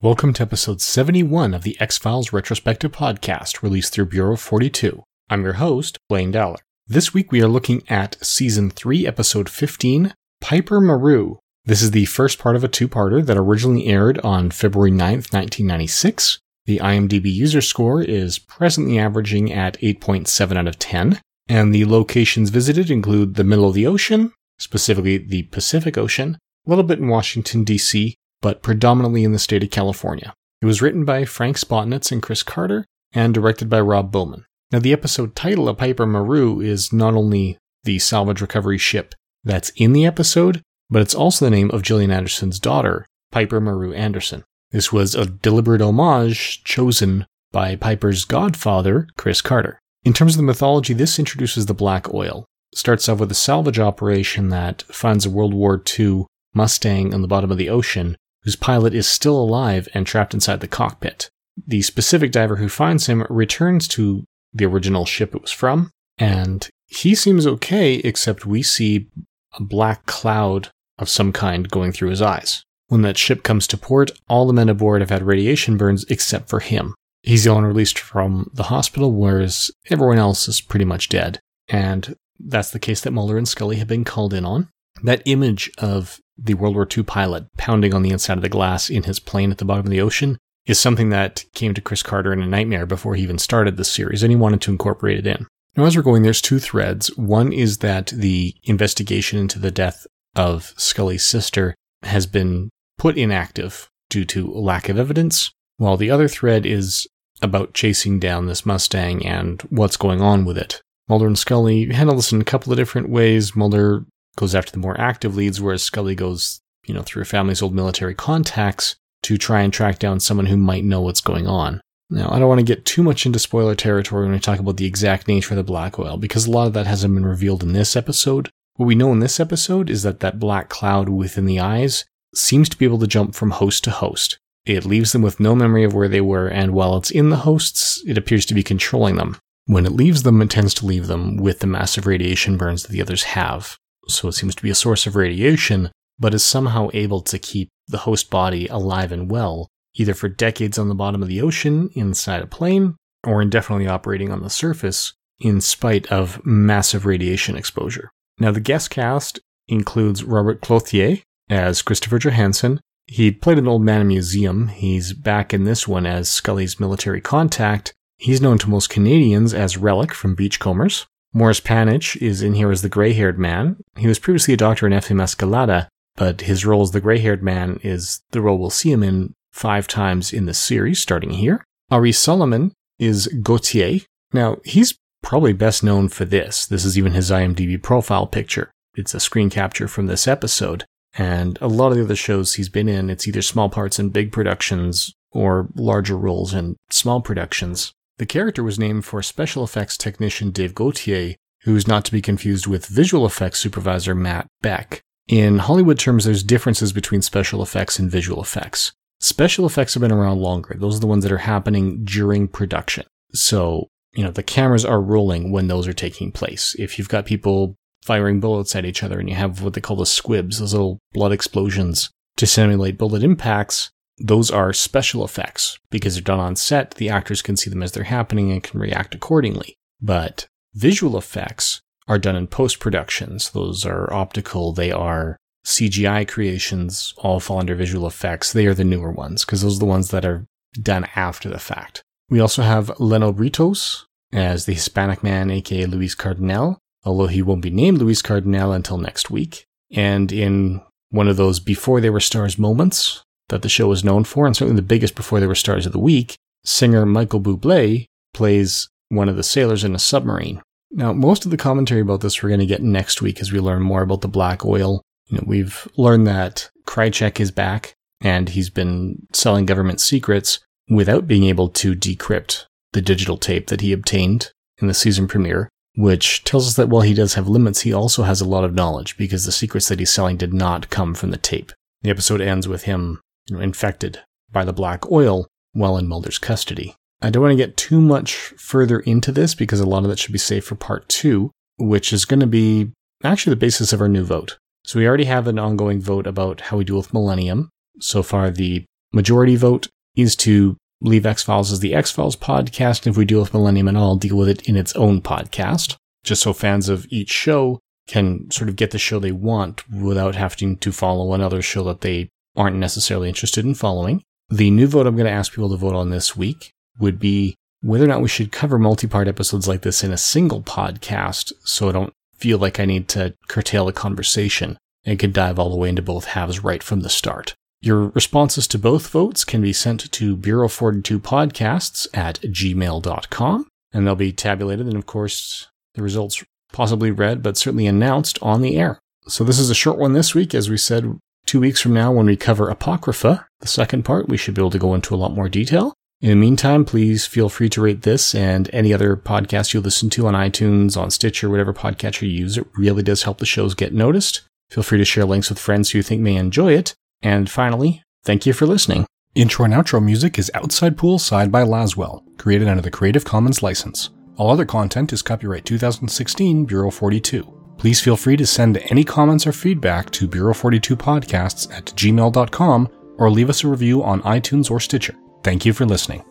Welcome to episode 71 of the X Files Retrospective Podcast, released through Bureau 42. I'm your host, Blaine Dowler. This week we are looking at Season 3, Episode 15, Piper Maru. This is the first part of a two parter that originally aired on February 9th, 1996. The IMDb user score is presently averaging at 8.7 out of 10, and the locations visited include the middle of the ocean, specifically the Pacific Ocean, a little bit in Washington, D.C., but predominantly in the state of California. It was written by Frank Spotnitz and Chris Carter, and directed by Rob Bowman. Now, the episode title of Piper Maru is not only the salvage recovery ship that's in the episode, but it's also the name of Gillian Anderson's daughter, Piper Maru Anderson. This was a deliberate homage chosen by Piper's godfather, Chris Carter. In terms of the mythology, this introduces the black oil. It starts off with a salvage operation that finds a World War II Mustang on the bottom of the ocean whose pilot is still alive and trapped inside the cockpit. The specific diver who finds him returns to the original ship it was from, and he seems okay, except we see a black cloud of some kind going through his eyes. When that ship comes to port, all the men aboard have had radiation burns except for him. He's the only one released from the hospital, whereas everyone else is pretty much dead. And that's the case that Mulder and Scully have been called in on. That image of the World War II pilot pounding on the inside of the glass in his plane at the bottom of the ocean is something that came to Chris Carter in a nightmare before he even started the series, and he wanted to incorporate it in. Now, as we're going, there's two threads. One is that the investigation into the death of Scully's sister has been put inactive due to lack of evidence, while the other thread is about chasing down this Mustang and what's going on with it. Mulder and Scully handle this in a couple of different ways. Mulder goes after the more active leads, whereas Scully goes, you know, through her family's old military contacts to try and track down someone who might know what's going on. Now, I don't want to get too much into spoiler territory when we talk about the exact nature of the black oil, because a lot of that hasn't been revealed in this episode. What we know in this episode is that that black cloud within the eyes seems to be able to jump from host to host. It leaves them with no memory of where they were, and while it's in the hosts, it appears to be controlling them. When it leaves them, it tends to leave them with the massive radiation burns that the others have. So it seems to be a source of radiation, but is somehow able to keep the host body alive and well, either for decades on the bottom of the ocean inside a plane, or indefinitely operating on the surface in spite of massive radiation exposure. Now, the guest cast includes Robert Clothier as Christopher Johansen. He played an old man in museum. He's back in this one as Scully's military contact. He's known to most Canadians as Relic from Beachcombers. Morris Panych is in here as the gray haired man. He was previously a doctor in F. Emasculata, but his role as the gray haired man is the role we'll see him in five times in the series, starting here. Ari Solomon is Gauthier. Now, he's probably best known for this. This is even his IMDb profile picture. It's a screen capture from this episode. And a lot of the other shows he's been in, it's either small parts in big productions or larger roles in small productions. The character was named for special effects technician Dave Gauthier, who is not to be confused with visual effects supervisor Matt Beck. In Hollywood terms, there's differences between special effects and visual effects. Special effects have been around longer. Those are the ones that are happening during production. So, you know, the cameras are rolling when those are taking place. If you've got people firing bullets at each other and you have what they call the squibs, those little blood explosions to simulate bullet impacts, those are special effects because they're done on set. The actors can see them as they're happening and can react accordingly. But visual effects are done in post productions. Those are optical. They are CGI creations, all fall under visual effects. They are the newer ones because those are the ones that are done after the fact. We also have Lenno Britos as the Hispanic man, aka Luis Cardinal, although he won't be named Luis Cardinal until next week. And in one of those before they were stars moments, that the show was known for, and certainly the biggest before they were stars of the week, singer Michael Bublé plays one of the sailors in a submarine. Now, most of the commentary about this we're going to get next week as we learn more about the black oil. You know, we've learned that Krycek is back and he's been selling government secrets without being able to decrypt the digital tape that he obtained in the season premiere, which tells us that while he does have limits, he also has a lot of knowledge because the secrets that he's selling did not come from the tape. The episode ends with him you know, infected by the black oil while in Mulder's custody. I don't want to get too much further into this because a lot of that should be saved for part two, which is going to be actually the basis of our new vote. So we already have an ongoing vote about how we deal with Millennium. So far, the majority vote is to leave X Files as the X Files podcast. And if we deal with Millennium at all, deal with it in its own podcast, just so fans of each show can sort of get the show they want without having to follow another show that they aren't necessarily interested in following. The new vote I'm going to ask people to vote on this week would be whether or not we should cover multi part episodes like this in a single podcast so I don't feel like I need to curtail a conversation and can dive all the way into both halves right from the start. Your responses to both votes can be sent to Bureau42podcasts at gmail.com, and they'll be tabulated and, of course, the results possibly read, but certainly announced on the air. So this is a short one this week. As we said, two weeks from now, when we cover Apocrypha, the second part, we should be able to go into a lot more detail. In the meantime, please feel free to rate this and any other podcast you listen to on iTunes, on Stitcher, whatever podcatcher you use. It really does help the shows get noticed. Feel free to share links with friends who you think may enjoy it. And finally, thank you for listening. Intro and outro music is Outside Pool Side by Laswell, created under the Creative Commons license. All other content is copyright 2016 Bureau 42. Please feel free to send any comments or feedback to Bureau42podcasts at gmail.com or leave us a review on iTunes or Stitcher. Thank you for listening.